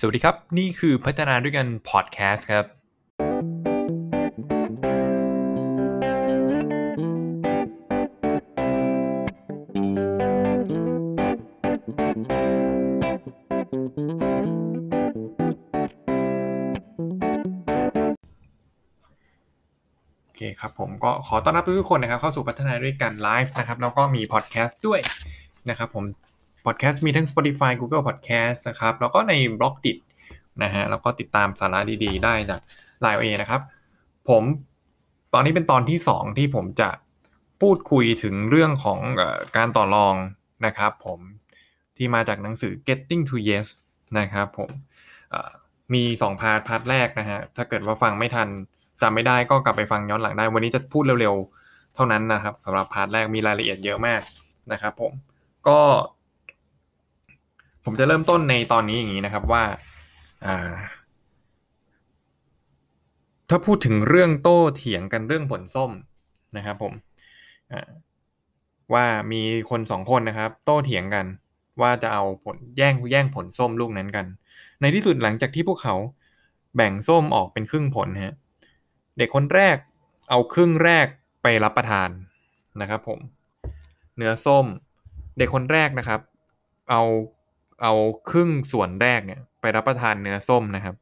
สวัสดีครับ นี่คือพัฒนาด้วยกันพอดแคสต์ครับ โอเคครับผมก็ขอต้อนรับทุกคนนะครับเข้าสู่พัฒนาด้วยกันไลฟ์นะครับ แล้วก็มีพอดแคสต์ด้วยนะครับผม พอดแคสต์มีทั้ง Spotify Google Podcast นะครับ แล้วก็ใน Blockdit นะฮะ แล้วก็ติดตามสาระดีๆ ได้จาก LINE OA นะครับ ผมตอนนี้เป็นตอนที่ 2 ที่ผมจะพูดคุยถึงเรื่องของการต่อรองนะครับผมที่มาจากหนังสือ Getting to Yes นะครับผมมี 2 part part แรกนะฮะ ถ้าเกิดว่าฟังไม่ทันจำไม่ได้ก็กลับไปฟังย้อนหลังได้ วันนี้จะพูดเร็วๆ เท่านั้นนะครับสำหรับ part แรกมีรายละเอียดเยอะมากนะครับผมก็ ผมจะเริ่มต้นในตอนนี้อย่างนี้นะครับว่าถ้าพูดถึงเรื่องโต้เถียงกันเรื่องผลส้มนะครับผมว่ามีคนสองคนนะครับ โต้เถียงกันว่าจะเอาผลแย่งแย่งผลส้มลูกนั้นกัน ในที่สุดหลังจากที่พวกเขาแบ่งส้มออกเป็นครึ่งผลฮะเด็กคนแรกเอาครึ่งแรกไปรับประทานนะครับผมเนื้อส้ม เด็กคนแรกนะครับ เอา เอาครึ่งส่วนแรกเนี่ย ไปรับประทานเนื้อส้มนะครับ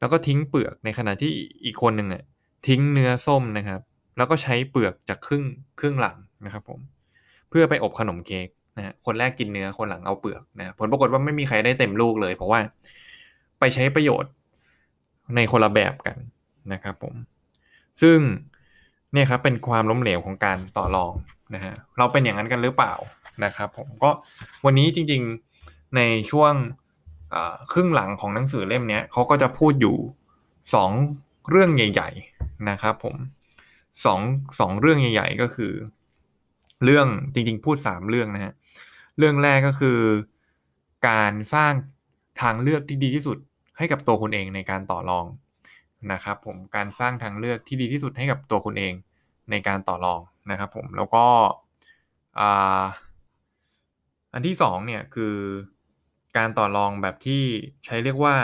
แล้วก็ทิ้งเปลือกในขณะที่อีกคนหนึ่งอะทิ้งเนื้อส้มนะครับ แล้วก็ใช้เปลือกจากครึ่งครึ่งหลังนะครับผมเพื่อไปอบขนมเค้กนะฮะคนแรกกินเนื้อคนหลังเอาเปลือกนะผลปรากฏว่าไม่มีใครได้เต็มลูกเลย เพราะว่าไปใช้ประโยชน์ในคนละแบบกันนะครับผม ซึ่งเนี่ยครับเป็นความล้มเหลวของการต่อรองนะฮะเราเป็นอย่างนั้นกันหรือเปล่านะครับ ผมก็วันนี้จริง ๆ ในช่วงครึ่งหลังของหนังสือเล่มนี้เขาก็จะพูดอยู่สองเรื่องใหญ่ ๆนะครับผมสองสองเรื่องใหญ่ ๆ ก็คือ เรื่องจริงๆ พูดสามเรื่องนะฮะเรื่องแรกก็คือ การสร้างทางเลือกที่ดีที่สุดให้กับตัวคุณเองในการต่อรองนะครับผมการสร้างทางเลือกที่ดีที่สุดให้กับตัวคุณเองในการต่อรองนะครับผมแล้วก็อันที่สองเนี่ยคือ การต่อรองแบบที่ใช้เรียกว่า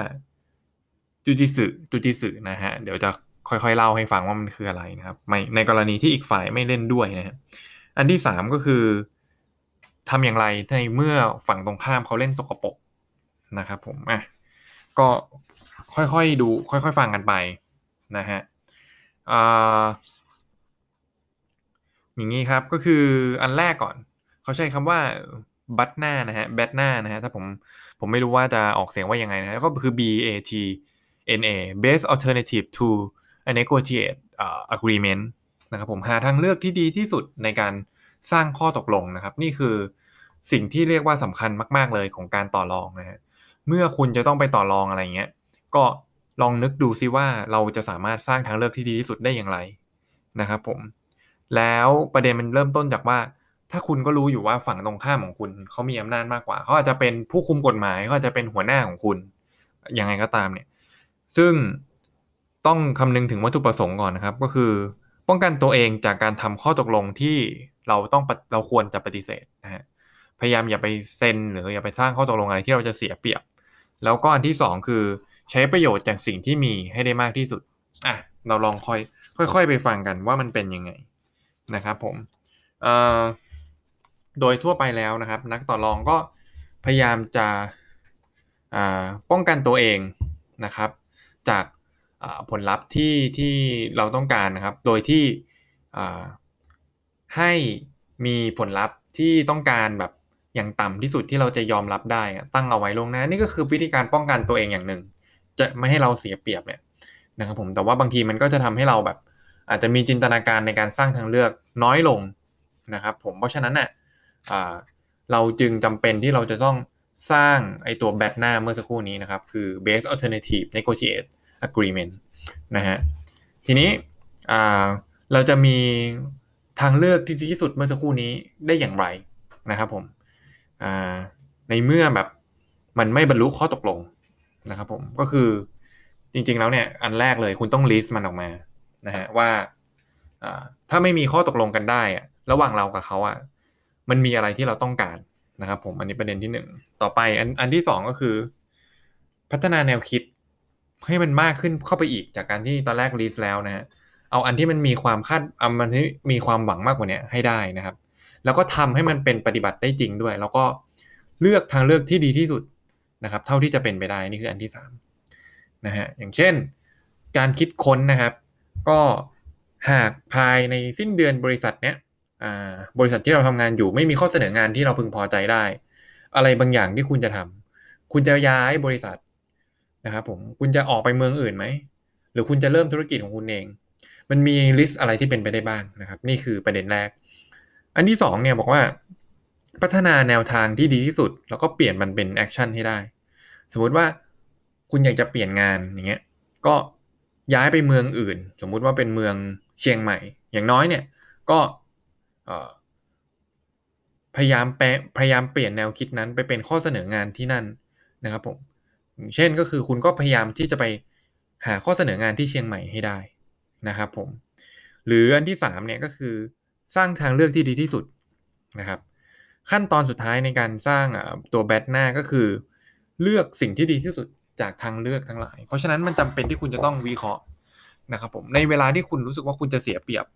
จูจิสึจูจิสึนะฮะเดี๋ยวจะค่อยๆเล่าให้ฟังว่ามันคืออะไรนะครับในกรณีที่อีกฝ่ายไม่เล่นด้วยนะฮะอันที่สามก็คือทำอย่างไรในเมื่อฝั่งตรงข้ามเขาเล่นสกปรกนะครับผมอะก็ค่อยๆดูค่อยๆฟังกันไปนะฮะอ่าอย่างนี้ครับก็คืออันแรกก่อน เขาใช้คำว่า บัตหน้านะฮะแบตหน้านะฮะถ้าผมผมไม่รู้ว่าจะออกเสียงว่ายังไงนะก็คือ B A T N A best alternative to a negotiate uh, agreement นะครับผมหาทางเลือกที่ดีที่สุดในการสร้างข้อตกลงนะครับ นี่คือสิ่งที่เรียกว่าสำคัญมาก ๆ เลยของการต่อรองนะฮะเมื่อคุณจะต้องไปต่อรองอะไรเงี้ยก็ลองนึกดูซิว่าเราจะสามารถสร้างทางเลือกที่ดีที่สุดได้อย่างไรนะครับผมแล้วประเด็นมันเริ่มต้นจากว่า ถ้าคุณก็รู้อยู่ว่าฝั่งตรงข้ามของคุณเขามีอำนาจมากกว่าเขาอาจจะเป็นผู้คุมกฎหมายเขาอาจจะเป็นหัวหน้าของคุณยังไงก็ตามเนี่ย ซึ่งต้องคำนึงถึงวัตถุประสงค์ก่อนนะครับ ก็คือป้องกันตัวเองจากการทำข้อตกลงที่เราต้องเราควรจะปฏิเสธนะฮะพยายามอย่าไปเซ็นหรืออย่าไปสร้างข้อตกลงอะไรที่เราจะเสียเปรียบ แล้วก็อันที่สองคือใช้ประโยชน์จากสิ่งที่มีให้ได้มากที่สุดอะเราลองค่อยค่อยๆไปฟังกันว่ามันเป็นยังไงนะครับผมเอ่อ โดยทั่วไปแล้วนะครับ นักต่อรองก็พยายามจะป้องกันตัวเองนะครับ จากผลลัพธ์ที่ที่เราต้องการนะครับ โดยที่ให้มีผลลัพธ์ที่ต้องการแบบอย่างต่ำที่สุดที่เราจะยอมรับได้ตั้งเอาไว้ลงนะนี่ก็คือวิธีการป้องกันตัวเองอย่างหนึ่ง จะไม่ให้เราเสียเปรียบเนี่ยนะครับผมแต่ว่าบางทีมันก็จะทำให้เราแบบ อาจจะมีจินตนาการในการสร้างทางเลือกน้อยลงนะครับ ผมเพราะฉะนั้นเน่ย เราจึงจำเป็นที่เราจะต้องสร้างไอตัวแบตหน้าเมื่อสักครู่นี้นะครับ คือ base alternative negotiate agreement นะฮะทีนี้เราจะมีทางเลือกที่ดีที่สุดเมื่อสักครู่นี้ได้อย่างไรนะครับผมในเมื่อแบบมันไม่บรรลุข้อตกลงนะครับผมก็คือจริงๆแล้วเนี่ยอันแรกเลยคุณต้อง list มันออกมานะฮะว่าถ้าไม่มีข้อตกลงกันได้ระหว่างเรากับเขาอะ มันมีอะไรที่เราต้องการนะครับผมอันนี้ประเด็นที่หนึ่งต่อไปอันอันที่สองก็คือ พัฒนาแนวคิดให้มันมากขึ้นเข้าไปอีกจากการที่ตอนแรกลิสต์แล้วนะฮะเอาอันที่มันมีความคาดเอามันที่มีความหวังมากกว่านี้ให้ได้นะครับ แล้วก็ทำให้มันเป็นปฏิบัติได้จริงด้วย แล้วก็เลือกทางเลือกที่ดีที่สุดนะครับ เท่าที่จะเป็นไปได้นี่คืออันที่3นะฮะอย่างเช่น การคิดค้นนะครับ ก็หากภายในสิ้นเดือนบริษัทเนี้ย บริษัทที่เราทำงานอยู่ไม่มีข้อเสนองานที่เราพึงพอใจได้ อะไรบางอย่างที่คุณจะทำคุณจะย้ายบริษัทนะครับผมคุณจะออกไปเมืองอื่นไหมหรือคุณจะเริ่มธุรกิจของคุณเอง มันมี list อะไรที่เป็นไปได้บ้างนะครับ นี่คือประเด็นแรก อันที่2เนี่ยบอกว่า พัฒนาแนวทางที่ดีที่สุด แล้วก็เปลี่ยนมันเป็น action ให้ได้ สมมุติว่าคุณอยากจะเปลี่ยนงานอย่างเงี้ยก็ย้ายไปเมืองอื่น สมมุติว่าเป็นเมืองเชียงใหม่ อย่างน้อยเนี่ยก็ พยายามแปลพยายามเปลี่ยนแนวคิดนั้นไปเป็นข้อเสนองานที่นั่นนะครับผมเช่นก็คือคุณก็พยายามที่จะไปหาข้อเสนองานที่เชียงใหม่ให้ได้นะครับผมหรืออันที่3เนี่ยก็คือสร้างทางเลือกที่ดีที่สุดนะครับขั้นตอนสุดท้ายในการสร้างตัวแบทหน้าก็คือ เลือกสิ่งที่ดีที่สุดจากทางเลือกทั้งหลาย เพราะฉะนั้นมันจำเป็นที่คุณจะต้องวิเคราะห์นะครับผมในเวลาที่คุณรู้สึกว่าคุณจะเสียเปรียบ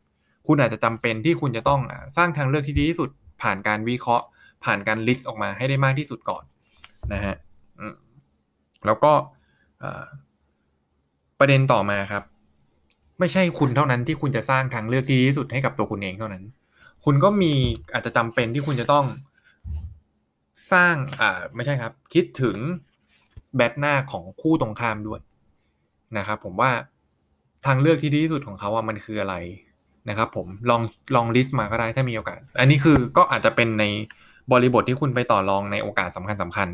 คุณอาจจะจำเป็นที่คุณจะต้องสร้างทางเลือกที่ดีที่สุด ผ่านการวิเคราะห์ ผ่านการลิสต์ออกมาให้ได้มากที่สุดก่อนนะฮะแล้วก็ประเด็นต่อมาครับ ไม่ใช่คุณเท่านั้นที่คุณจะสร้างทางเลือกที่ดีที่สุดให้กับตัวคุณเองเท่านั้น คุณก็มีอาจจะจำเป็นที่คุณจะต้องสร้างอ่าไม่ใช่ครับ คิดถึงแบทหน้าของคู่ตรงข้ามด้วยนะครับ ผมว่าทางเลือกที่ดีที่สุดของเขาว่ามันคืออะไร นะครับผมลองลองลิสต์มาก็ได้ถ้ามีโอกาส อันนี้คือก็อาจจะเป็นในบริบทที่คุณไปต่อรองในโอกาสสำคัญสำคัญ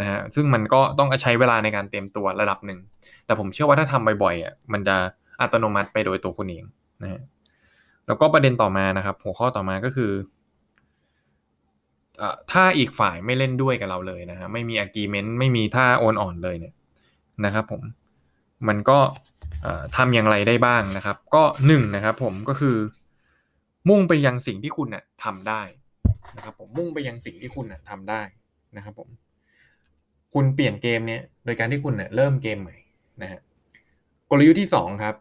นะฮะซึ่งมันก็ต้องใช้เวลาในการเตรียมตัวระดับหนึ่ง แต่ผมเชื่อว่าถ้าทำบ่อยๆอะมันจะอัตโนมัติไปโดยตัวคุณเองนะฮะแล้วก็ประเด็นต่อมานะครับ หัวข้อต่อมาก็คือถ้าอีกฝ่ายไม่เล่นด้วยกับเราเลยนะฮะไม่มี agreement ไม่มีท่าโอนอ่อนเลยเนี่ยนะครับผมมันก็ ทำอย่างไรได้บ้างนะครับ ก็หนึ่งนะครับผมก็คือ มุ่งไปยังสิ่งที่คุณน่ะทำได้นะครับผมมุ่งไปยังสิ่งที่คุณน่ะทำได้นะครับผมคุณเปลี่ยนเกมเนี่ยโดยการที่คุณเนี่ยเริ่มเกมใหม่นะฮะกลยุทธ์ที่สองครับ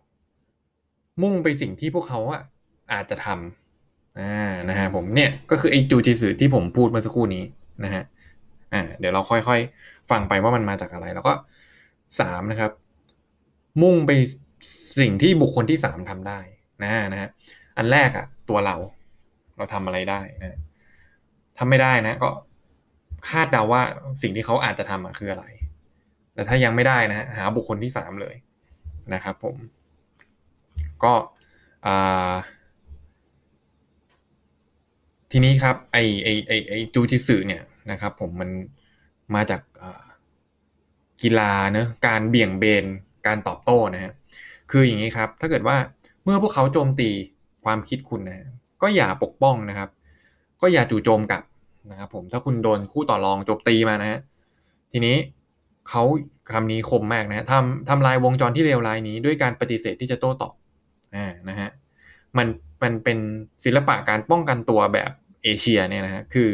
มุ่งไปสิ่งที่พวกเขาอะอาจจะทำอ่านะฮะผมเนี่ยก็คือไอ้จูจิสึที่ผมพูดเมื่อสักครู่นี้นะฮะอ่าเดี๋ยวเราค่อยๆ ฟังไปว่ามันมาจากอะไร แล้วก็สามนะครับ มุ่งไปสิ่งที่บุคคลที่สามทำได้นะนะฮะอันแรกอะตัวเรา เราทำอะไรได้นะทำไม่ได้นะ ก็คาดเดาว่าสิ่งที่เขาอาจจะทำคืออะไร แต่ถ้ายังไม่ได้นะหาบุคคลที่สามเลยนะครับผม ก็ทีนี้ครับไอไอไอไอจูจิสึเนี่ยนะครับ ผมมันมาจากกีฬาเนะการเบี่ยงเบน การตอบโต้นะฮะคืออย่างนี้ครับ ถ้าเกิดว่าเมื่อพวกเขาโจมตีความคิดคุณนะก็อย่าปกป้องนะครับ ก็อย่าจู่โจมกลับนะครับผมถ้าคุณโดนคู่ต่อรองโจมตีมานะฮะทีนี้เขาคำนี้คมมากนะฮะทำทำลายวงจรที่เลวร้ายนี้ด้วยการปฏิเสธที่จะโต้ตอบอ่านะฮะมันมันเป็นศิลปะการป้องกันตัวแบบเอเชียเนี่ยนะฮะคือ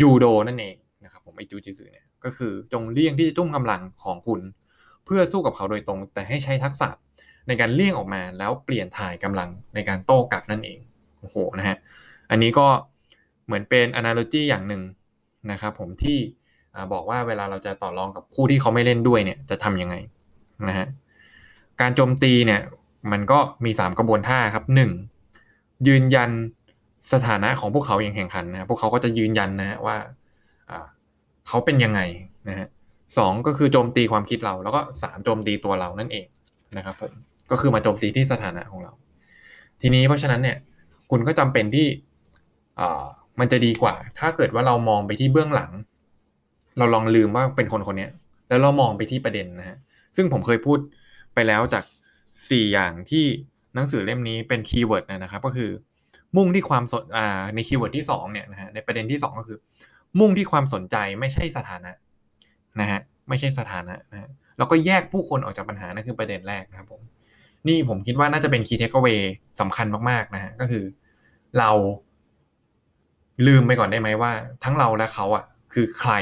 ยูโดนั่นเองนะครับผมไอจูจิสึเนี่ยก็คือจงเลี่ยงที่จะจุ่มกำลังของคุณ เพื่อสู้กับเขาโดยตรง แต่ให้ใช้ทักษะในการเลี่ยงออกมาแล้วเปลี่ยนถ่ายกำลังในการโต้กลับนั่นเองโอ้โหนะฮะอันนี้ก็เหมือนเป็น analogy อย่างหนึ่งนะครับผมที่บอกว่าเวลาเราจะต่อรองกับคู่ที่เขาไม่เล่นด้วยเนี่ยจะทำยังไงนะฮะการโจมตีเนี่ยมันก็มี 3 กระบวนท่าครับ 1. ยืนยันสถานะของพวกเขาอย่างแข่งขันนะพวกเขาก็จะยืนยันนะฮะว่าเขาเป็นยังไงนะฮะ สองก็คือโจมตีความคิดเรา แล้วก็สามโจมตีตัวเรานั่นเองนะครับผมก็คือมาโจมตีที่สถานะของเรา ทีนี้เพราะฉะนั้นเนี่ยคุณก็จำเป็นที่มันจะดีกว่า ถ้าเกิดว่าเรามองไปที่เบื้องหลัง เราลองลืมว่าเป็นคนคนนี้แล้วเรามองไปที่ประเด็นนะฮะซึ่งผมเคยพูดไปแล้วจาก 4 อย่างที่หนังสือเล่มนี้เป็น keyword นะครับ ก็คือ มุ่งที่ความสนอ่าใน keyword ที่2เนี่ยนะฮะในประเด็นที่ 2 ก็คือ มุ่งที่ความสนใจไม่ใช่สถานะ นะฮะไม่ใช่สถานะนะฮะแล้วก็แยกผู้คนออกจากปัญหานั่นคือประเด็นแรกนะครับผมนี่ผมคิดว่าน่าจะเป็น key takeaway สำคัญมากๆนะฮะก็คือเราลืมไปก่อนได้ไหมว่า ทั้งเราและเขาอะคือใคร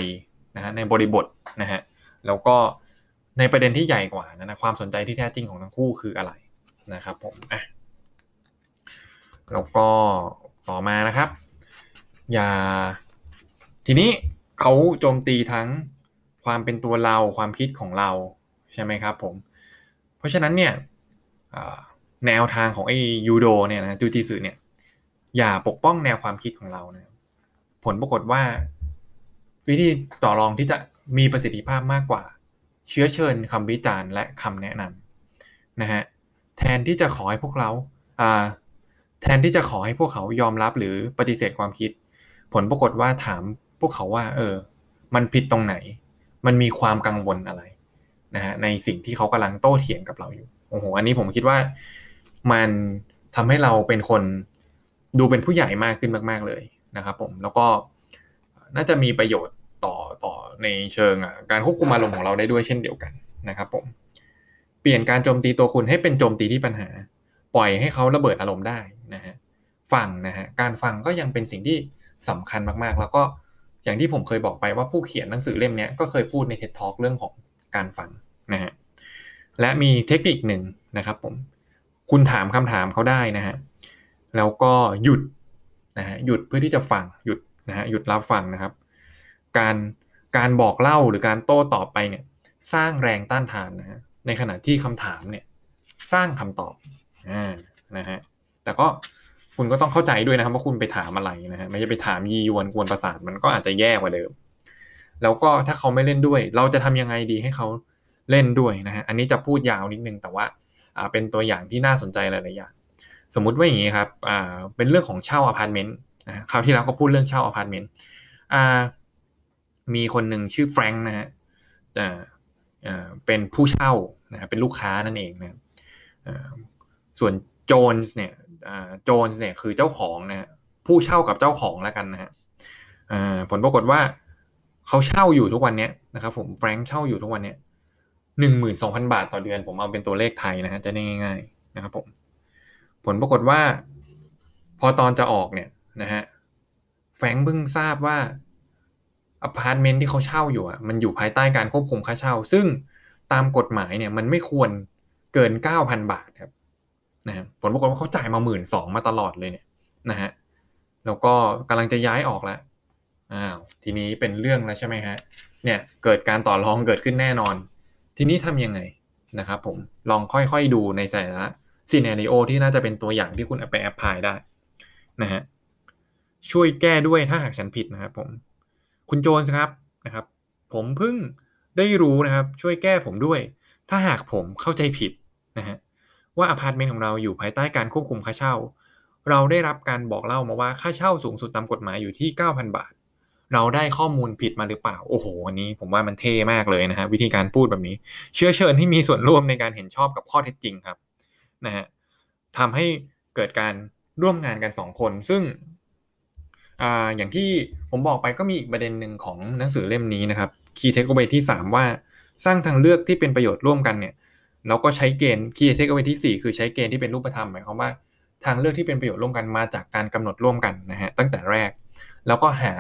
นะฮะในบริบทนะฮะแล้วก็ในประเด็นที่ใหญ่กว่านะนะความสนใจที่แท้จริงของทั้งคู่คืออะไรนะครับผมอะแล้วก็ต่อมานะครับ อย่าทีนี้เขาโจมตีทั้ง ความเป็นตัวเราความคิดของเราใช่ไหมครับผม เพราะฉะนั้นเนี่ยแนวทางของไอ้ยูโดเนี่ยนะจูจิสึเนี่ยอย่าปกป้องแนวความคิดของเรานะผลปรากฏว่า วิธีต่อรองที่จะมีประสิทธิภาพมากกว่า เชื้อเชิญคำวิจารณ์และคำแนะนำนะฮะแทนที่จะขอให้พวกเราแทนที่จะขอให้พวกเขายอมรับหรือปฏิเสธความคิด ผลปรากฏว่าถามพวกเขาว่า เออ มันผิดตรงไหน มันมีความกังวลอะไรนะฮะในสิ่งที่เขากำลังโต้เถียงกับเราอยู่โอ้โหอันนี้ผมคิดว่ามันทำให้เราเป็นคนดูเป็นผู้ใหญ่มากขึ้นมาก ๆเลยนะครับผมแล้วก็น่าจะมีประโยชน์ต่อต่อในเชิงการควบคุมอารมณ์ของเราได้ด้วยเช่นเดียวกันนะครับผมเปลี่ยนการโจมตีตัวคุณให้เป็นโจมตีที่ปัญหา ปล่อยให้เขาระเบิดอารมณ์ได้นะฮะฟังนะฮะการฟังก็ยังเป็นสิ่งที่สำคัญมากๆ แล้วก็ อย่างที่ผมเคยบอกไปว่าผู้เขียนหนังสือเล่มนี้ก็เคยพูดในเท็ d Talk เรื่องของการฟังนะฮะและมีเทคนิคหนึ่งนะครับผมคุณถามคำถามเขาได้นะฮะแล้วก็หยุดนะฮะหยุดเพื่อที่จะฟังหยุดนะฮะหยุดรับฟังนะครับ การการบอกเล่าหรือการโต้ตอบไปเนี่ยสร้างแรงต้านทานนะฮะในขณะที่คำถามเนี่ยสร้างคำตอบอ่านะฮะแต่ก็ คุณก็ต้องเข้าใจด้วยนะครับว่าคุณไปถามอะไรนะฮะไม่ใช่ไปถามยียวนกวนประสาทมันก็อาจจะแย่กว่าเดิม แล้วก็ถ้าเขาไม่เล่นด้วย เราจะทำยังไงดีให้เขาเล่นด้วยนะฮะอันนี้จะพูดยาวนิดนึงแต่ว่าเป็นตัวอย่างที่น่าสนใจหลายๆอย่างสมมุติว่าอย่างนี้ครับเป็นเรื่องของเช่าอพาร์ตเมนต์คราวที่แล้วก็พูดเรื่องเช่าอพาร์ตเมนต์มีคนหนึ่งชื่อ Frank นะฮะเป็นผู้เช่านะเป็นลูกค้านั่นเองนะส่วน Jones เนี่ย Jones เนี่ยคือเจ้าของนะผู้เช่ากับเจ้าของแล้วกันนะฮะผลปรากฏว่าเขาเช่าอยู่ทุกวันนี้นะครับผม Frank เช่าอยู่ทุกวันนี้หนึ่งหมื่นสองพันบาทต่อเดือน ผมเอาเป็นตัวเลขไทยนะฮะจะได้ง่าย ๆ นะครับผมผลปรากฏว่า พอตอนจะออกเนี่ยนะฮะ Frank เพิ่งทราบว่าอพาร์ตเมนต์ที่เขาเช่าอยู่อะมันอยู่ภายใต้การควบคุมค่าเช่า ซึ่งตามกฎหมายเนี่ยมันไม่ควรเกินเก้าพันบาทครับ นะฮะผลปรากฏว่าเขาจ่ายมาหมื่นสองมาตลอดเลยเนี่ยนะฮะแล้วก็กำลังจะย้ายออกแล้วอ้าวทีนี้เป็นเรื่องแล้วใช่ไหมฮะเนี่ยเกิดการต่อรองเกิดขึ้นแน่นอน ทีนี้ทํำยังไงนะครับผมลองค่อยๆดูในแต่ละ scenario ที่น่าจะเป็นตัวอย่างที่คุณไป apply ได้นะฮะช่วยแก้ด้วยถ้าหากฉันผิดนะครับผมคุณโจนส์ครับนะครับ ผมเพิ่งได้รู้นะครับ ช่วยแก้ผมด้วย ถ้าหากผมเข้าใจผิดนะฮะ ว่าอพาร์ตเมนต์ของเราอยู่ภายใต้การควบคุมค่าเช่า เราได้รับการบอกเล่ามาว่าค่าเช่าสูงสุดตามกฎหมายอยู่ที่ 9,000 บาท เราได้ข้อมูลผิดมาหรือเปล่า โอ้โหอันนี้ผมว่ามันเท่มากเลยนะฮะวิธีการพูดแบบนี้ เชื่อเชิญให้มีส่วนร่วมในการเห็นชอบกับข้อเท็จจริงครับนะฮะทำให้เกิดการร่วมงานกัน 2 คน ซึ่งออย่างที่ผมบอกไปก็มีอีกประเด็นหนึ่งของหนังสือเล่มนี้นะครับ Key Takeaway ที่ 3 ว่าสร้างทางเลือกที่เป็นประโยชน์ร่วมกันเนี่ย เราก็ใช้เกณฑ์ Key Takeaway ที่ 4 คือใช้เกณฑ์ที่เป็นรูปธรรมหมายความว่าทางเลือกที่เป็นประโยชน์ร่วมกันมาจากการกำหนดร่วมกันนะฮะตั้งแต่แรก แล้วก็หา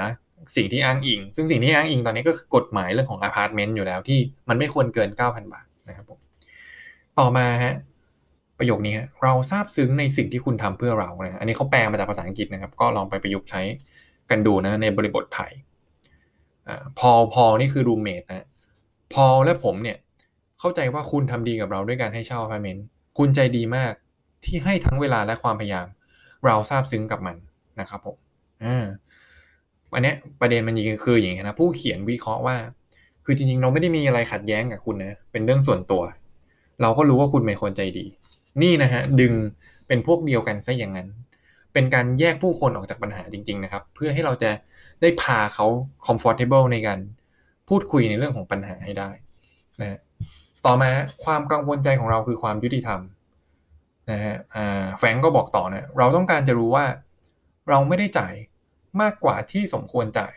สิ่งที่อ้างอิง ซึ่งสิ่งที่อ้างอิงตอนนี้ก็คือกฎหมายเรื่องของอพาร์ตเมนต์อยู่แล้วที่มันไม่ควรเกิน 9,000 บาทนะครับผมต่อมาฮะประโยคนี้เราซาบซึ้งในสิ่งที่คุณทำเพื่อเรานะอันนี้เขาแปลมาจากภาษาอังกฤษนะครับ ก็ลองไปประยุกต์ใช้กันดูนะในบริบทไทยพอพอนี่คือรูมเมทนะพอและผมเนี่ย เข้าใจว่าคุณทำดีกับเราด้วยการให้เช่าอพาร์ตเมนต์คุณใจดีมากที่ให้ทั้งเวลาและความพยายาม เราทราบซึ้งกับมันนะครับผมอ่าอันนี้ประเด็นมันคืออย่างนี้นะผู้เขียนวิเคราะห์ว่า คือจริงๆ เราไม่ได้มีอะไรขัดแย้งกับคุณนะเป็นเรื่องส่วนตัว เราก็รู้ว่าคุณเป็นคนใจดี นี่นะฮะดึงเป็นพวกเดียวกันซะอย่างนั้น เป็นการแยกผู้คนออกจากปัญหาจริง ๆ นะครับ เพื่อให้เราจะได้พาเขา comfortable ในการพูดคุยในเรื่องของปัญหาให้ได้นะ ต่อมาความกังวลใจของเราคือความยุติธรรมนะฮะแฟงก็บอกต่อนะเราต้องการจะรู้ว่าเราไม่ได้จ่ายมากกว่าที่สมควรจ่าย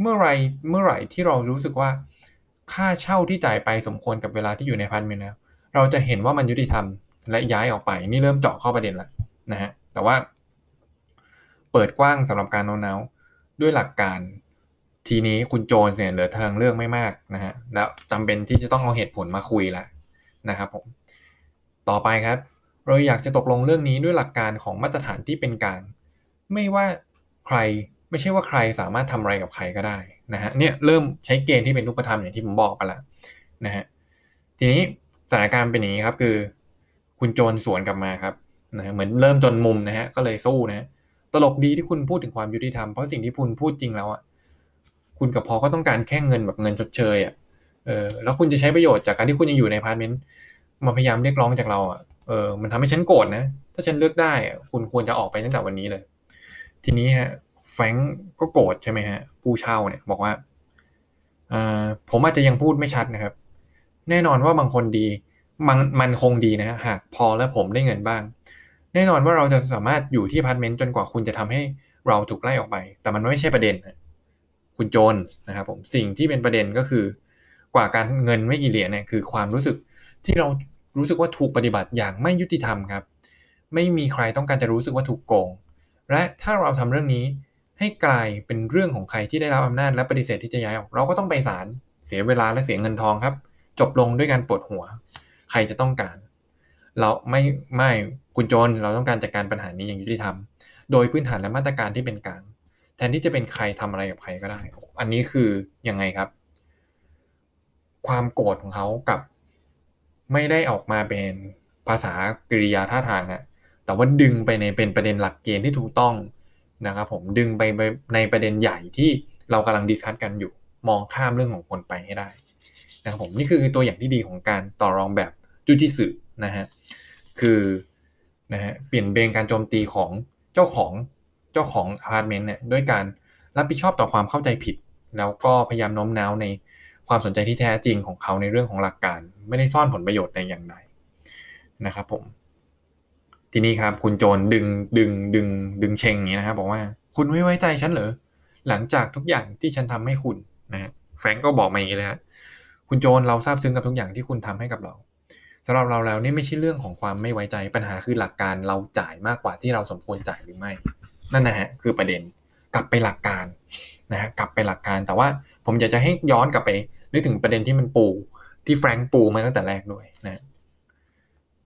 เมื่อไรเมื่อไหร่ที่เรารู้สึกว่าค่าเช่าที่จ่ายไปสมควรกับเวลาที่อยู่ในพันเมนแล้วเราจะเห็นว่ามันยุติธรรมและย้ายออกไป นี่เริ่มเจาะเข้าประเด็นล้วนะฮะแต่ว่าเปิดกว้างสำหรับการโน้มน้าด้วยหลักการ ทีนี้คุณโจนเนี่ยเหลือทางเลือกไม่มากนะฮะแล้วจำเป็นที่จะต้องเอาเหตุผลมาคุยละนะครับผมต่อไปครับ เราอยากจะตกลงเรื่องนี้ด้วยหลักการของมาตรฐานที่เป็นกลางไม่ว่าใครไม่ใช่ว่าใครสามารถทำอะไรกับใครก็ได้นะฮะเนี่ยเริ่มใช้เกณฑ์ที่เป็นรูปธรรมอย่างที่ผมบอกไปล้วนะฮะทีนี้สถานการณ์เป็นอย่างนี้ครับคือ คุณโจนส์สวนกลับมาครับนะเหมือนเริ่มจนมุมนะฮะก็เลยสู้นะฮะตลกดีที่คุณพูดถึงความยุติธรรมเพราะสิ่งที่คุณพูดจริงแล้วอะ คุณกับพอลก็ต้องการแค่เงินแบบเงินชดเชยอะเออแล้วคุณจะใช้ประโยชน์จากการที่คุณยังอยู่ในอพาร์ตเมนต์มาพยายามเรียกร้องจากเราอะเออมันทำให้ฉันโกรธนะ ถ้าฉันเลือกได้คุณควรจะออกไปตั้งแต่วันนี้เลย ทีนี้ฮะแฟรงก์ก็โกรธใช่ไหมฮะ ผู้เช่าเนี่ยบอกว่าอผมอาจจะยังพูดไม่ชัดนะครับ แน่นอนว่าบางคนดี มันมันคงดีนะฮะหากพอลและผมได้เงินบ้าง แน่นอนว่าเราจะสามารถอยู่ที่อพาร์ตเมนต์จนกว่าคุณจะทำให้เราถูกไล่ออกไป แต่มันไม่ใช่ประเด็น คุณโจนส์นะครับผมสิ่งที่เป็นประเด็นก็คือกว่าการเงินไม่กี่เหรียญเนี่ยคือความรู้สึกที่เรารู้สึกว่าถูกปฏิบัติอย่างไม่ยุติธรรมครับ ไม่มีใครต้องการจะรู้สึกว่าถูกโกง และถ้าเราทำเรื่องนี้ให้กลายเป็นเรื่องของใครที่ได้รับอำนาจและปฏิเสธที่จะย้ายออกเราก็ต้องไปศาลเสียเวลาและเสียเงินทองครับ จบลงด้วยการปวดหัว ใครจะต้องการ เราไม่ไม่คุณโจนเราต้องการจัดกการปัญหานี้อย่างยุติธรรม โดยพื้นฐานและมาตรการที่เป็นกลาง แทนที่จะเป็นใครทำอะไรกับใครก็ได้ อันนี้คือยังไงครับ ความโกรธของเขากับไม่ได้ออกมาเป็นภาษากริยาท่าทางอะแต่ว่าดึงไปในเป็นประเด็นหลักเกณฑ์ที่ถูกต้องนะครับผมดึงไปในประเด็นใหญ่ที่เรากำลัง discuss กันอยู่ มองข้ามเรื่องของคนไปให้ได้นะครับผมนี่คือตัวอย่างที่ดีของการต่อรองแบบจูจิสึนะฮะคือนะฮะเบี่ยงเบนการโจมตีของเเจ้าของ จ้าของอพาร์ตเมนต์เนี่ยด้วยการรับผิดชอบต่อความเข้าใจผิด แล้วก็พยายามโน้มน้าวในความสนใจที่แท้จริงของเขาในเรื่องของหลักการ ไม่ได้ซ่อนผลประโยชน์ในอย่างใดนะครับผม ทีนี้ครับคุณโจนดึงดึงดึงดึงเชงอย่างนี้นะครับบอกว่าคุณไม่ไว้ใจฉันเหรอหลังจากทุกอย่างที่ฉันทำให้คุณนะฮะแฟรงก์ก็บอกมาอย่างนี้เลยฮะคุณโจนเราทราบซึ้งกับทุกอย่างที่คุณทำให้กับเราสำหรับเราแล้วนี่ไม่ใช่เรื่องของความไม่ไว้ใจปัญหาคือหลักการเราจ่ายมากกว่าที่เราสมควรจ่ายหรือไม่ นั่นนะฮะคือประเด็นกลับไปหลักการนะฮะกลับไปหลักการแต่ว่าผมอยากจะให้ย้อนกลับไปนึกถึงประเด็นที่มันปูที่แฟรงก์ปูมาตั้งแต่แรกด้วยนะ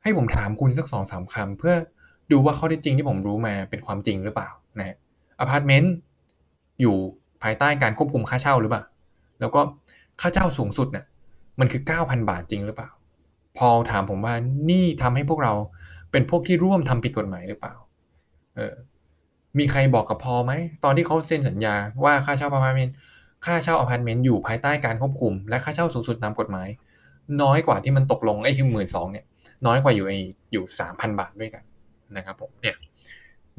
ให้ผมถามคุณสักสองสามคำเพื่อดูว่าข้อเท็จจริงที่ผมรู้มาเป็นความจริงหรือเปล่านะอพาร์ตเมนต์อยู่ภายใต้การควบคุมค่าเช่าหรือเปล่า แล้วก็ค่าเช่าสูงสุดเนี่ยมันคือ 9,000 บาทจริงหรือเปล่า พอถามผมว่านี่ทำให้พวกเราเป็นพวกที่ร่วมทำผิดกฎหมายหรือเปล่า เออ มีใครบอกกับพอลไหม ตอนที่เขาเซ็นสัญญาว่าค่าเช่าอพาร์ตเมนต์ค่าเช่าอพาร์ตเมนต์อยู่ภายใต้การควบคุม และค่าเช่าสูงสุดตามกฎหมาย น้อยกว่าที่มันตกลงไอ้ที่หมื่นสองเนี่ย น้อยกว่าอยู่ไออยู่สามพันบาทด้วยกันนะครับผมเนี่ย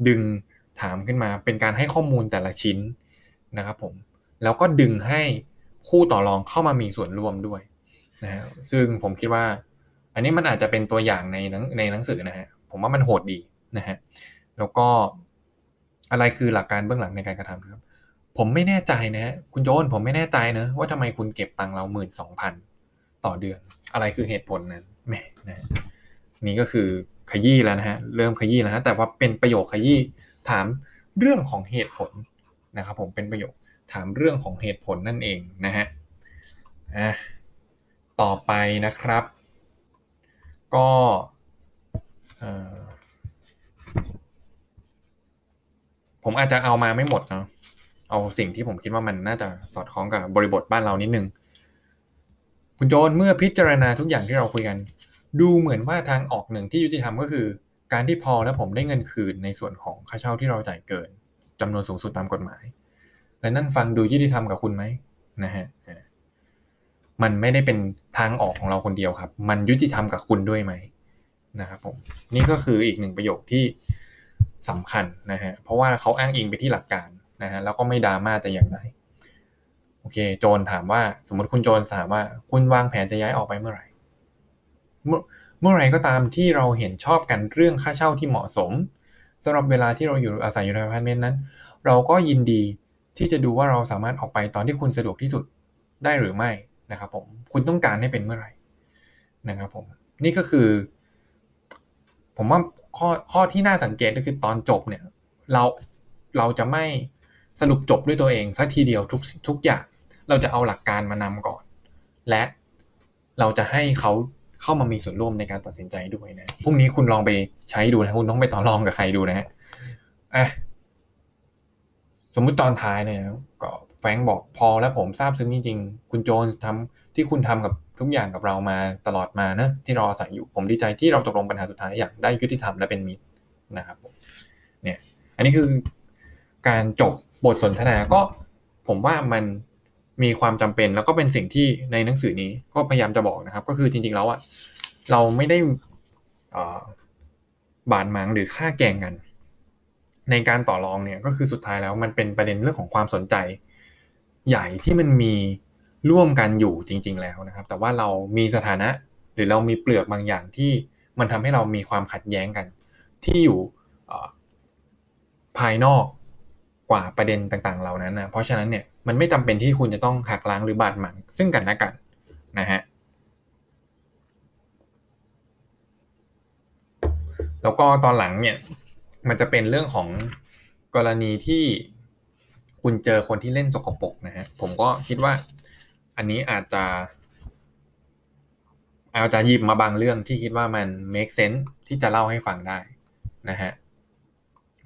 ดึงถามขึ้นมาเป็นการให้ข้อมูลแต่ละชิ้นนะครับผมแล้วก็ดึงให้คู่ต่อรองเข้ามามีส่วนร่วมด้วยนะฮะซึ่งผมคิดว่า อันนี้มันอาจจะเป็นตัวอย่างในในหนังสือนะฮะผมว่ามันโหดดีนะฮะแล้วก็ อะไรคือหลักการเบื้องหลังในการกระทำครับ ผมไม่แน่ใจนะฮะคุณโจนผมไม่แน่ใจนะว่าทำไมคุณเก็บตังเราหมื่นสองพันต่อเดือน อะไรคือเหตุผลนั้นแหมนะนี่ก็คือขยี้แล้วนะฮะเริ่มขยี้แล้วฮะแต่ว่าเป็นประโยคขยี้ถามเรื่องของเหตุผลนะครับผมเป็นประโยคถามเรื่องของเหตุผลนั่นเองนะฮะอะต่อไปนะครับ ก็ ผมอาจจะเอามาไม่หมดเนาะเอาสิ่งที่ผมคิดว่ามันน่าจะสอดคล้องกับบริบทบ้านเรานิดนึง คุณโจนเมื่อพิจารณาทุกอย่างที่เราคุยกัน ดูเหมือนว่าทางออกหนึ่งที่ยุติธรรมก็คือ การที่พอและผมได้เงินคืนในส่วนของค่าเช่าที่เราจ่ายเกินจำนวนสูงสุดตามกฎหมาย และนั่นฟังดูยุติธรรมกับคุณไหมนะฮะมันไม่ได้เป็นทางออกของเราคนเดียวครับ มันยุติธรรมกับคุณด้วยไหมนะครับผม นี่ก็คืออีกหนึ่งประโยคที่ สำคัญนะฮะเพราะว่าเขาอ้างอิงไปที่หลักการนะฮะแล้วก็ไม่ดราม่าแต่อย่างใดโอเค โจนถามว่าสมมติคุณโจนถามว่า คุณวางแผนจะย้ายออกไปเมื่อไหร่เมื่อไรก็ตามที่เราเห็นชอบกันเรื่องค่าเช่าที่เหมาะสมสำหรับเวลาที่เราอยู่อาศัยอยู่ในอพาร์ตเมนต์นั้น เราก็ยินดีที่จะดูว่าเราสามารถออกไปตอนที่คุณสะดวกที่สุดได้หรือไม่นะครับผมคุณต้องการให้เป็นเมื่อไหร่นะครับผมนี่ก็คือ ผมว่า ข้อข้อที่น่าสังเกตก็คือตอนจบเนี่ยเราเราจะไม่สรุปจบด้วยตัวเองสักทีเดียวทุกทุกอย่าง เราจะเอาหลักการมานำก่อน และเราจะให้เขาเข้ามามีส่วนร่วมในการตัดสินใจด้วยนะพรุ่งนี้คุณลองไปใช้ดูนะคุณต้องไปต่อรองกับใครดูนะฮะอะสมมุติตอนท้ายเนี่ยก็แฟงบอกพอแล้วผมทราบซึ้งจริงๆ คุณโจนทำ ที่คุณทำกับทุกอย่างกับเรามาตลอดมานะที่เราอาศัยอยู่ผมดีใจที่เราตกลงปัญหาสุดท้ายอย่างได้ยุติธรรมและเป็นมิตรนะครับเนี่ยอันนี้คือการจบบทสนทนาก็ผมว่ามันมีความจำเป็นแล้วก็เป็นสิ่งที่ในหนังสือนี้ก็พยายามจะบอกนะครับ ก็คือจริงๆแล้วอะเราไม่ได้บาดหมางหรือค่าแกงกัน ในการต่อรองเนี่ยก็คือสุดท้ายแล้วมันเป็นประเด็นเรื่องของความสนใจ ใหญ่ที่มันมี ร่วมกันอยู่จริง ๆ แล้วนะครับ แต่ว่าเรามีสถานะหรือเรามีเปลือกบางอย่างที่มันทำให้เรามีความขัดแย้งกัน ที่อยู่ภายนอกกว่าประเด็นต่างๆ เหล่านั้นนะเพราะฉะนั้นเนี่ยมันไม่จำเป็นที่คุณจะต้องหักล้างหรือบาดหมางซึ่งกันและกันนะฮะแล้วก็ตอนหลังเนี่ยมันจะเป็นเรื่องของกรณีที่คุณเจอคนที่เล่นสกปรกนะฮะผมก็คิดว่า อันนี้อาจจะอาจจะหยิบมาบางเรื่องที่คิดว่ามัน make sense ที่จะเล่าให้ฟังได้นะฮะ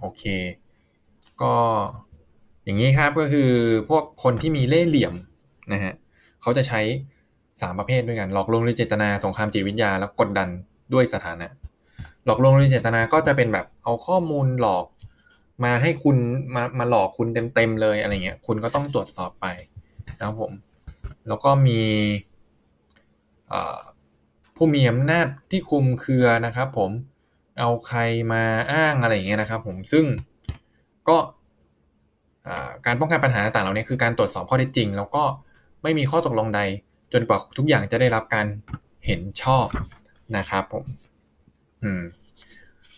โอเค ก็อย่างนี้ครับก็คือพวกคนที่มีเล่ห์เหลี่ยมนะฮะเขาจะใช้สามประเภทด้วยกันหลอกลวงด้วยเจตนาสงครามจิตวิทยาแล้วกดดันด้วยสถานะหลอกลวงด้วยเจตนาก็จะเป็นแบบเอาข้อมูลหลอกมาให้คุณมามาหลอกคุณเต็มๆเลยอะไรเงี้ยคุณก็ต้องตรวจสอบไปนะครับผม แล้วก็มีผู้มีอำนาจที่คุมเครือนะครับผมเอาใครมาอ้างอะไรอย่างเงี้ยนะครับผมซึ่งก็การป้องกันปัญหาต่างเหล่านี้คือการตรวจสอบข้อเท็จจริง แล้วก็ไม่มีข้อตกลงใด จนกว่าทุกอย่างจะได้รับการเห็นชอบนะครับผมอืม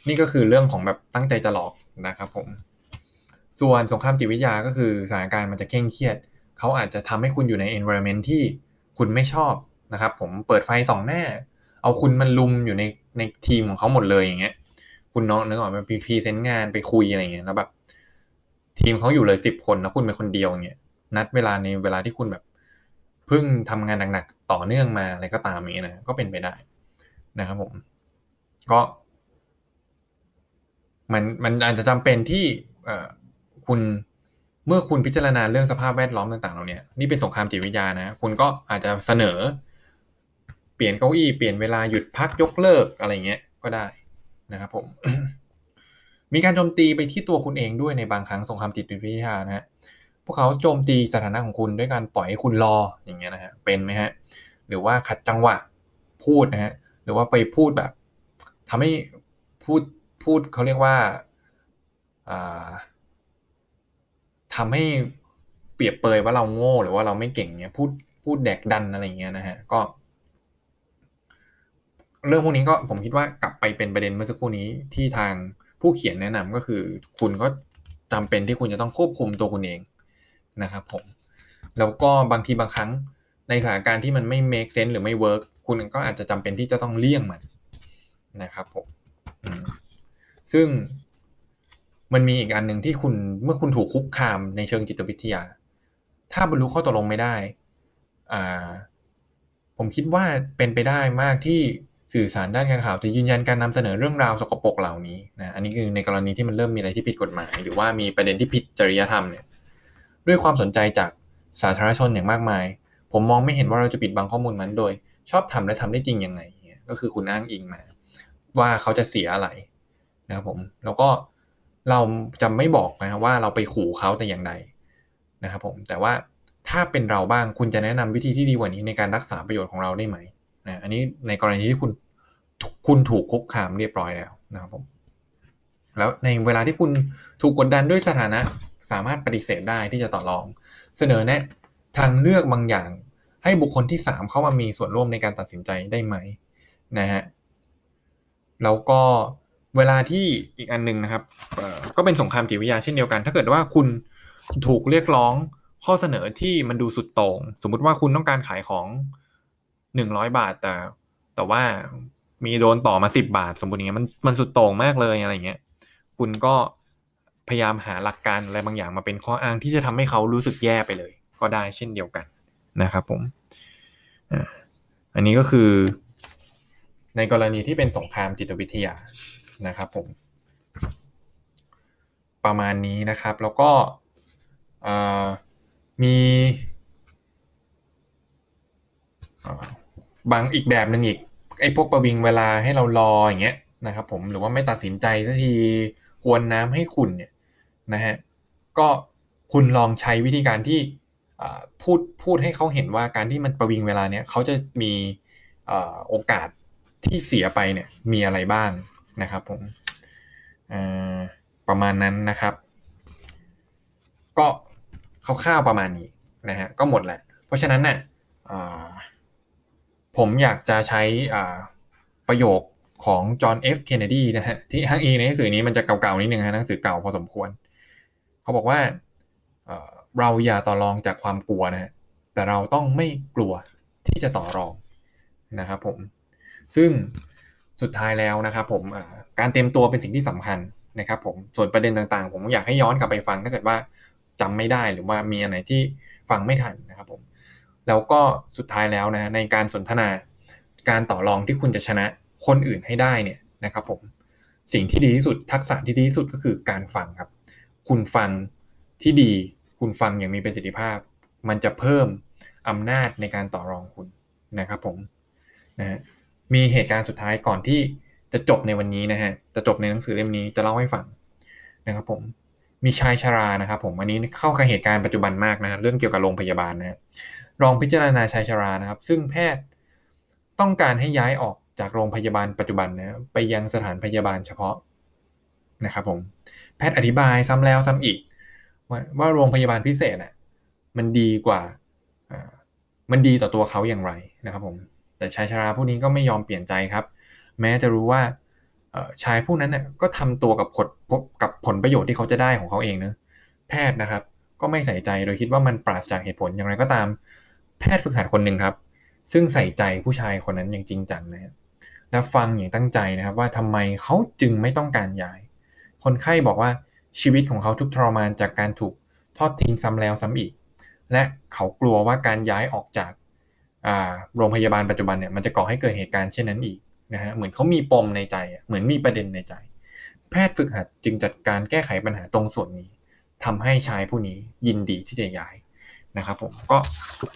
นี่ก็คือเรื่องของแบบตั้งใจจะหลอกนะครับผม ส่วนสงครามจิตวิทยาก็คือสถานการณ์มันจะเคร่งเครียด เขาอาจจะทำให้คุณอยู่ใน environment ที่คุณไม่ชอบนะครับ ผมเปิดไฟสองหน้า เอาคุณมันรุมอยู่ในในทีมของเขาหมดเลยอย่างเงี้ย คุณน้องนึกออกไหม present งานไปคุยอะไรเงี้ยแล้วแบบทีมเขาอยู่เลยสิบคนแล้วคุณเป็นคนเดียวเงี้ยนัดเวลาในเวลาที่คุณแบบเพิ่งทำงานหนักๆต่อเนื่องมาอะไรก็ตามอย่างเงี้ยนะก็เป็นไปได้นะครับผม ก็ มันมันอาจจะจำเป็นที่เอ่อคุณ เมื่อคุณพิจารณาเรื่องสภาพแวดล้อมต่างๆเราเนี่ยนี่เป็นสงครามจิตวิทยานะ คุณก็อาจจะเสนอ เปลี่ยนเก้าอี้เปลี่ยนเวลาหยุดพักยกเลิกอะไรเงี้ยก็ได้นะครับผม มีการโจมตีไปที่ตัวคุณเองด้วยในบางครั้งสงครามจิตวิทยานะฮะพวกเขาโจมตีสถานะของคุณด้วยการปล่อยให้คุณรออย่างเงี้ยนะฮะเป็นไหมฮะหรือว่าขัดจังหวะพูดนะฮะหรือว่าไปพูดแบบทำให้พูดพูดเขาเรียกว่าอ่า ทำให้เปรียบเปยว่าเราโง่หรือว่าเราไม่เก่งเนี้ยพูดพูดแดกดันอะไรเงี้ยนะฮะก็ เรื่องพวกนี้ก็ผมคิดว่ากลับไปเป็นประเด็นเมื่อสักครู่นี้ที่ทางผู้เขียนแนะนำก็คือ คุณก็จำเป็นที่คุณจะต้องควบคุมตัวคุณเองนะครับผม แล้วก็บางทีบางครั้งในสถานการณ์ที่มันไม่ make sense หรือไม่ work คุณก็อาจจะจำเป็นที่จะต้องเลี่ยงมันนะครับผมซึ่ง มันมีอีกอันหนึ่งที่คุณเมื่อคุณถูกคุกคามในเชิงจิตวิทยา ถ้าบรรลุข้อตกลงไม่ได้ อ่า ผมคิดว่าเป็นไปได้มากที่สื่อสารด้านการข่าวจะยืนยันการนำเสนอเรื่องราวสกปรกเหล่านี้นะอันนี้คือในกรณีที่มันเริ่มมีอะไรที่ผิดกฎหมาย หรือว่ามีประเด็นที่ผิดจริยธรรมเนี่ยด้วยความสนใจจากสาธารณชนอย่างมากมาย ผมมองไม่เห็นว่าเราจะปิดบังข้อมูลมันโดย ชอบทำและทำได้จริงยังไงก็คือคุณอ้างอิงมา ว่าเขาจะเสียอะไรนะครับผมแล้วก็ เราจะไม่บอกนะครับว่าเราไปขู่เขาแต่อย่างใดนะครับผมแต่ว่าถ้าเป็นเราบ้างคุณจะแนะนำวิธีที่ดีกว่านี้ในการรักษาประโยชน์ของเราได้ไหมนะอันนี้ในกรณีที่คุณคุณถูกคุกคามเรียบร้อยแล้วนะครับผมแล้วในเวลาที่คุณถูกกดดันด้วยสถานะสามารถปฏิเสธได้ที่จะต่อรอง เสนอแนะทางเลือกบางอย่าง ให้บุคคลที่สามเข้ามามีส่วนร่วมในการตัดสินใจได้ไหมนะฮะแล้วก็ เวลาที่อีกอันนึงนะครับก็เป็นสงครามจิตวิทยาเช่นเดียวกัน ถ้าเกิดว่าคุณถูกเรียกร้องข้อเสนอที่มันดูสุดโต่งสมมุติว่าคุณต้องการขายของหนึ่งร้อยบาทแต่ แต่ว่ามีโดนต่อมาสิบบาท สมมติอย่างเงี้ยมันมันสุดโต่งมากเลยอะไรเงี้ยคุณก็พยายามหาหลักการอะไรบางอย่างมาเป็นข้ออ้างที่จะทำให้เขารู้สึกแย่ไปเลย ก็ได้เช่นเดียวกันนะครับผมอันนี้ก็คือ ในกรณีที่เป็นสงครามจิตวิทยา นะครับผม ประมาณนี้นะครับ แล้วก็มีบางอีกแบบหนึ่งอีกไอ้พวกประวิงเวลาให้เรารออย่างเงี้ยนะครับ ผมหรือว่าไม่ตัดสินใจสักทีกวนน้ำให้คุณเนี่ยนะฮะก็คุณลองใช้วิธีการที่พูดพูดให้เขาเห็นว่าการที่มันประวิงเวลาเนี่ยเขาจะมีโอกาสที่เสียไปเนี่ยมีอะไรบ้าง นะครับผมประมาณนั้นนะครับ ก็คร่าวๆประมาณนี้นะฮะก็หมดแหละ เพราะฉะนั้นเนี่ยผมอยากจะใช้ประโยคของจอห์นเอฟเคนเนดีนะฮะที่ทั้งอีในหนังสือนี้มันจะเก่าๆนิดนึงฮะหนังสือเก่าพอสมควร เขาบอกว่าเราอย่าต่อรองจากความกลัวนะฮะแต่เราต้องไม่กลัวที่จะต่อรองนะครับผมซึ่ง สุดท้ายแล้วนะครับผมการเตรียมตัวเป็นสิ่งที่สำคัญนะครับผมส่วนประเด็นต่างๆ ผมอยากให้ย้อนกลับไปฟังถ้าเกิดว่าจำไม่ได้หรือว่ามีอะไรที่ฟังไม่ทันนะครับผมแล้วก็สุดท้ายแล้วนะในการสนทนาการต่อรองที่คุณจะชนะคนอื่นให้ได้เนี่ยนะครับผมสิ่งที่ดีที่สุดทักษะที่ดีที่สุดก็คือการฟังครับ คุณฟังที่ดี คุณฟังอย่างมีประสิทธิภาพ มันจะเพิ่มอำนาจในการต่อรองคุณนะครับผมนะฮะ มีเหตุการณ์สุดท้ายก่อนที่จะจบในวันนี้นะฮะ จะจบในหนังสือเล่มนี้จะเล่าให้ฟังนะครับผม มีชายชารานะครับผมอันนี้เข้ากับเหตุการณ์ปัจจุบันมากนะเรื่องเกี่ยวกับโรงพยาบาลนะรองพิจารณาชายชารานะครับ ซึ่งแพทย์ต้องการให้ย้ายออกจากโรงพยาบาลปัจจุบันนะไปยังสถานพยาบาลเฉพาะนะครับผมแพทย์อธิบายซ้ำแล้วซ้ำอีกว่าว่าโรงพยาบาลพิเศษอะมันดีกว่ามันดีต่อตัวเขาอย่างไรนะครับผม แต่ชายชาราผู้นี้ก็ไม่ยอมเปลี่ยนใจครับ แม้จะรู้ว่าชายผู้นั้นน่ยก็ทำตัวกับผลกับผลประโยชน์ที่เขาจะได้ของเขาเองเนะแพทย์นะครับ ก็ไม่ใส่ใจโดยคิดว่ามันปราศจากเหตุผลอย่างไรก็ตาม แพทย์ฝึกหัดคนหนึ่งครับ ซึ่งใส่ใจผู้ชายคนนั้นอย่างจริงจังนะและฟังอย่างตั้งใจนะครับ ว่าทำไมเขาจึงไม่ต้องการย้าย คนไข้บอกว่าชีวิตของเขาทุกทรมานจากการถูกทอดทิ้งซ้ำแล้วซ้ำอีก และเขากลัวว่าการย้ายออกจาก โรงพยาบาลปัจจุบันเนี่ยมันจะก่อให้เกิดเหตุการณ์เช่นนั้นอีกนะฮะเหมือนเขามีปมในใจเหมือนมีประเด็นในใจ แพทย์ฝึกหัดจึงจัดการแก้ไขปัญหาตรงส่วนนี้ทำให้ชายผู้นี้ยินดีที่จะย้ายนะครับผมก็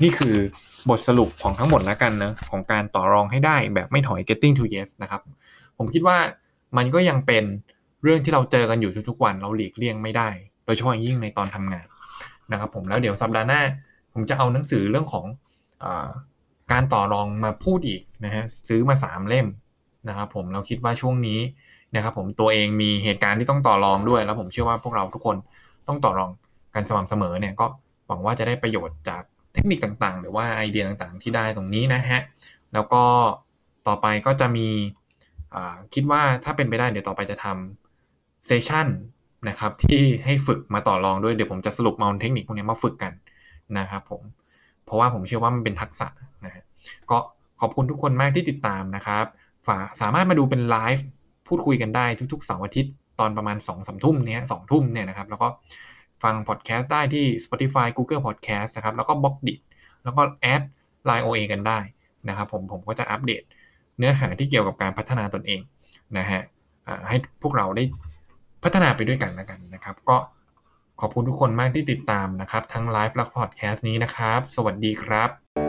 นี่คือบทสรุปของทั้งหมดแล้วกันนะของการต่อรองให้ได้แบบไม่ถอย getting to yes นะครับ ผมคิดว่ามันก็ยังเป็นเรื่องที่เราเจอกันอยู่ทุกๆวันเราหลีกเลี่ยงไม่ได้ โดยเฉพาะยิ่งในตอนทำงานนะครับผมแล้วเดี๋ยวสัปดาห์หน้า ผมจะเอาหนังสือเรื่องของ การต่อรองมาพูดอีกนะฮะซื้อมา 3 เล่มนะครับผมเราคิดว่าช่วงนี้นะครับผมตัวเองมีเหตุการณ์ที่ต้องต่อรองด้วย แล้วผมเชื่อว่าพวกเราทุกคนต้องต่อรองกันสม่ำเสมอเนี่ยก็หวังว่าจะได้ประโยชน์จากเทคนิคต่างๆ หรือว่าไอเดียต่างๆ ที่ได้ตรงนี้นะฮะแล้วก็ต่อไปก็จะมีคิดว่าถ้าเป็นไปได้เดี๋ยวต่อไปจะทำเซสชั่นนะครับที่ให้ฝึกมาต่อรองด้วยเดี๋ยวผมจะสรุปมาเทคนิคพวกนี้มาฝึกกันนะครับผมเพราะว่าผมเชื่อว่ามันเป็นทักษะนะฮะ ก็ขอบคุณทุกคนมากที่ติดตามนะครับฝาสามารถมาดูเป็นไลฟ์พูดคุยกันได้ทุกๆเสาร์อาทิตย์ตอนประมาณ2องสามทุ่มเนี่ยสองทุ่มเนี่ยนะครับ แล้วก็ฟังพอดแคสต์ได้ที่ Spotify Google Podcast นะครับ แล้วก็บล็อกดิแล้วก็แอด Line OA กันได้นะครับผมผมก็จะอัปเดตเนื้อหาที่เกี่ยวกับการพัฒนาตนเองนะฮะให้พวกเราได้พัฒนาไปด้วยกันแล้วกันนะครับ ก็ขอบคุณทุกคนมากที่ติดตามนะครับ ทั้งไลฟ์และพอดแคสต์นี้นะครับ สวัสดีครับ